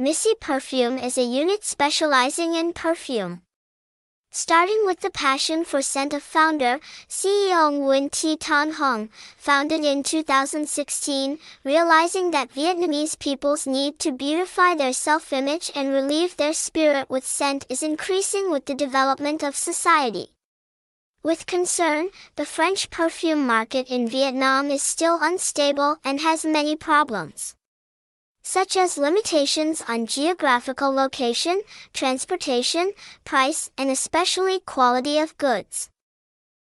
MISSI Perfume is a unit specializing in perfume. Starting with the passion for scent of founder, CEO Nguyen Thi Thanh Huong, founded in 2016, realizing that Vietnamese people's need to beautify their self-image and relieve their spirit with scent is increasing with the development of society. With concern, the French perfume market in Vietnam is still unstable and has many problems such as limitations on geographical location, transportation, price, and especially quality of goods.